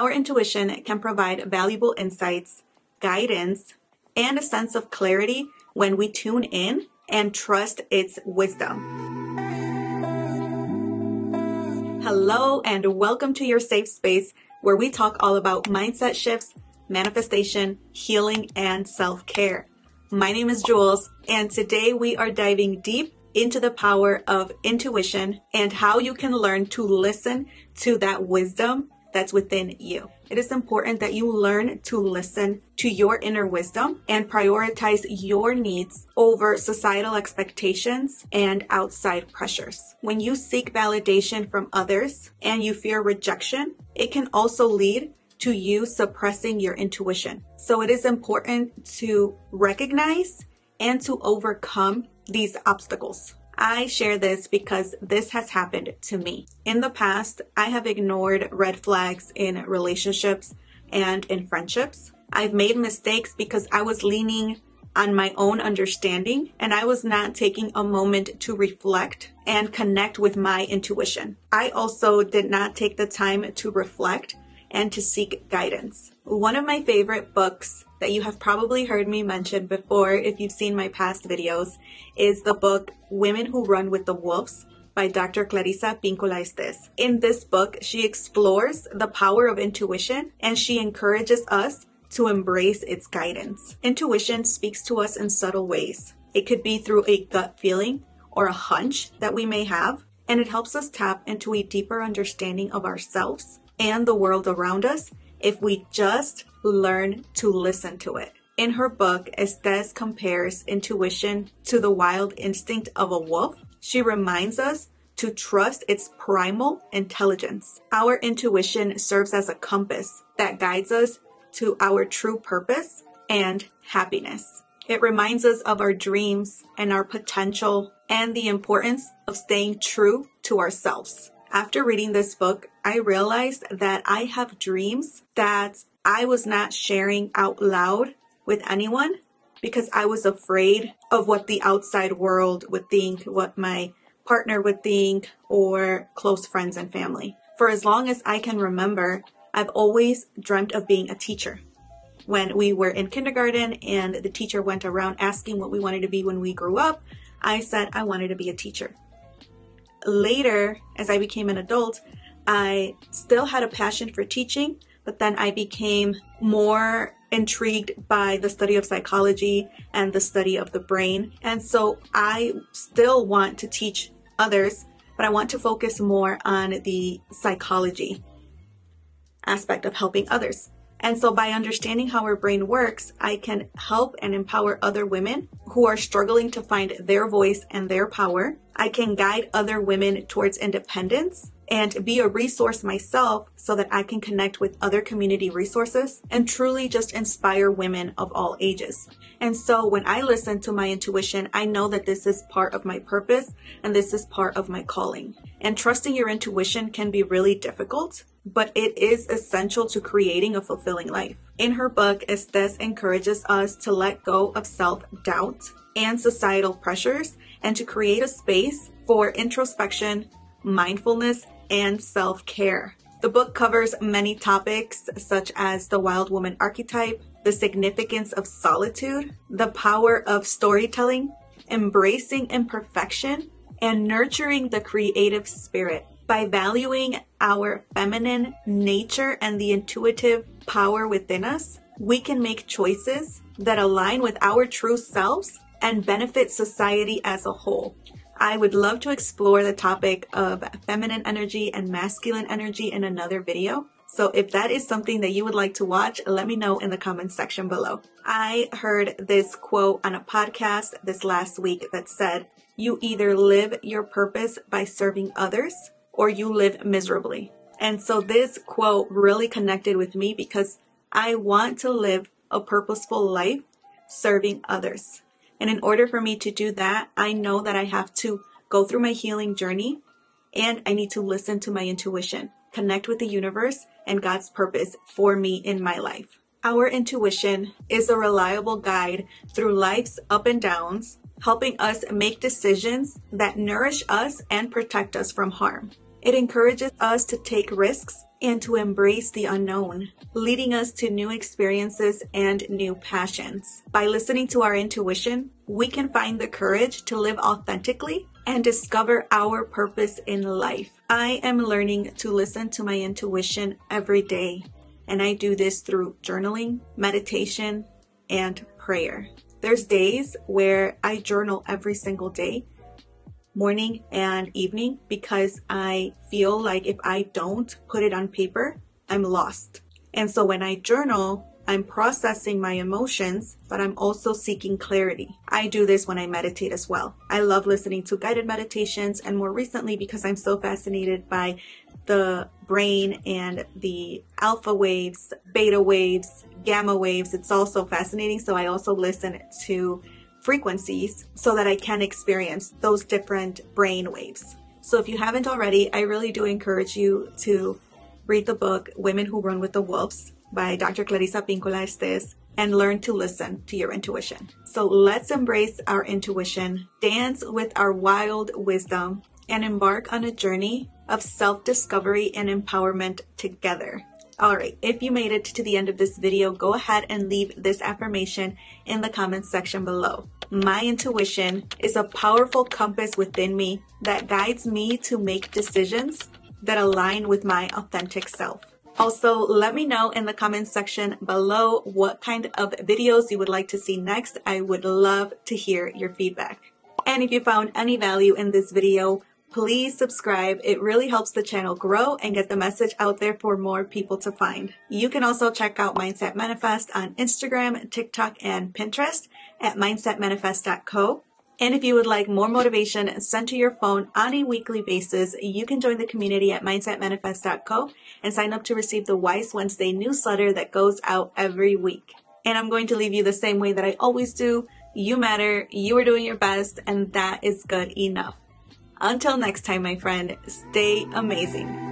Our intuition can provide valuable insights, guidance, and a sense of clarity when we tune in and trust its wisdom. Hello, and welcome to your safe space where we talk all about mindset shifts, manifestation, healing, and self care. My name is Jules, and today we are diving deep into the power of intuition and how you can learn to listen to that wisdom that's within you. It is important that you learn to listen to your inner wisdom and prioritize your needs over societal expectations and outside pressures. When you seek validation from others and you fear rejection, it can also lead to you suppressing your intuition. So it is important to recognize and to overcome these obstacles. I share this because this has happened to me. In the past, I have ignored red flags in relationships and in friendships. I've made mistakes because I was leaning on my own understanding and I was not taking a moment to reflect and connect with my intuition. I also did not take the time to reflect and to seek guidance. One of my favorite books that you have probably heard me mention before if you've seen my past videos is the book Women Who Run with the Wolves by Dr. Clarissa Pinkola Estes. In this book, she explores the power of intuition and she encourages us to embrace its guidance. Intuition speaks to us in subtle ways. It could be through a gut feeling or a hunch that we may have, and it helps us tap into a deeper understanding of ourselves and the world around us if we just learn to listen to it. In her book, Estes compares intuition to the wild instinct of a wolf. She reminds us to trust its primal intelligence. Our intuition serves as a compass that guides us to our true purpose and happiness. It reminds us of our dreams and our potential and the importance of staying true to ourselves. After reading this book, I realized that I have dreams that I was not sharing out loud with anyone because I was afraid of what the outside world would think, what my partner would think, or close friends and family. For as long as I can remember, I've always dreamt of being a teacher. When we were in kindergarten and the teacher went around asking what we wanted to be when we grew up, I said I wanted to be a teacher. Later, as I became an adult, I still had a passion for teaching, but then I became more intrigued by the study of psychology and the study of the brain. And so I still want to teach others, but I want to focus more on the psychology aspect of helping others. And so by understanding how our brain works, I can help and empower other women who are struggling to find their voice and their power. I can guide other women towards independence and be a resource myself so that I can connect with other community resources and truly just inspire women of all ages. And so when I listen to my intuition, I know that this is part of my purpose and this is part of my calling. And trusting your intuition can be really difficult, but it is essential to creating a fulfilling life. In her book, Estes encourages us to let go of self doubt and societal pressures and to create a space for introspection, mindfulness, and self care. The book covers many topics such as the wild woman archetype, the significance of solitude, the power of storytelling, embracing imperfection, and nurturing the creative spirit. By valuing our feminine nature and the intuitive power within us, we can make choices that align with our true selves and benefit society as a whole. I would love to explore the topic of feminine energy and masculine energy in another video. So if that is something that you would like to watch, let me know in the comments section below. I heard this quote on a podcast this last week that said, you either live your purpose by serving others or you live miserably. And so this quote really connected with me because I want to live a purposeful life serving others. And in order for me to do that, I know that I have to go through my healing journey and I need to listen to my intuition, connect with the universe and God's purpose for me in my life. Our intuition is a reliable guide through life's up and downs, helping us make decisions that nourish us and protect us from harm. It encourages us to take risks and to embrace the unknown, leading us to new experiences and new passions. By listening to our intuition, we can find the courage to live authentically and discover our purpose in life. I am learning to listen to my intuition every day, and I do this through journaling, meditation, and prayer. There's days where I journal every single day morning and evening because I feel like if I don't put it on paper, I'm lost. And so when I journal, I'm processing my emotions, but I'm also seeking clarity. I do this when I meditate as well. I love listening to guided meditations, and more recently, because I'm so fascinated by the brain and the alpha waves, beta waves, gamma waves, it's also fascinating. So I also listen to frequencies so that I can experience those different brain waves. So if you haven't already, I really do encourage you to read the book Women Who Run with the Wolves by Dr. Clarissa Pinkola Estes and learn to listen to your intuition. So let's embrace our intuition, dance with our wild wisdom, and embark on a journey of self discovery and empowerment together. All right, if you made it to the end of this video, go ahead and leave this affirmation in the comments section below. My intuition is a powerful compass within me that guides me to make decisions that align with my authentic self. Also, let me know in the comments section below what kind of videos you would like to see next. I would love to hear your feedback. And if you found any value in this video, please subscribe. It really helps the channel grow and get the message out there for more people to find. You can also check out Mindset Manifest on Instagram, TikTok, and Pinterest at mindsetmanifest.co. And if you would like more motivation sent to your phone on a weekly basis, you can join the community at mindsetmanifest.co and sign up to receive the Wise Wednesday newsletter that goes out every week. And I'm going to leave you the same way that I always do. You matter, you are doing your best, and that is good enough. Until next time, my friend, stay amazing.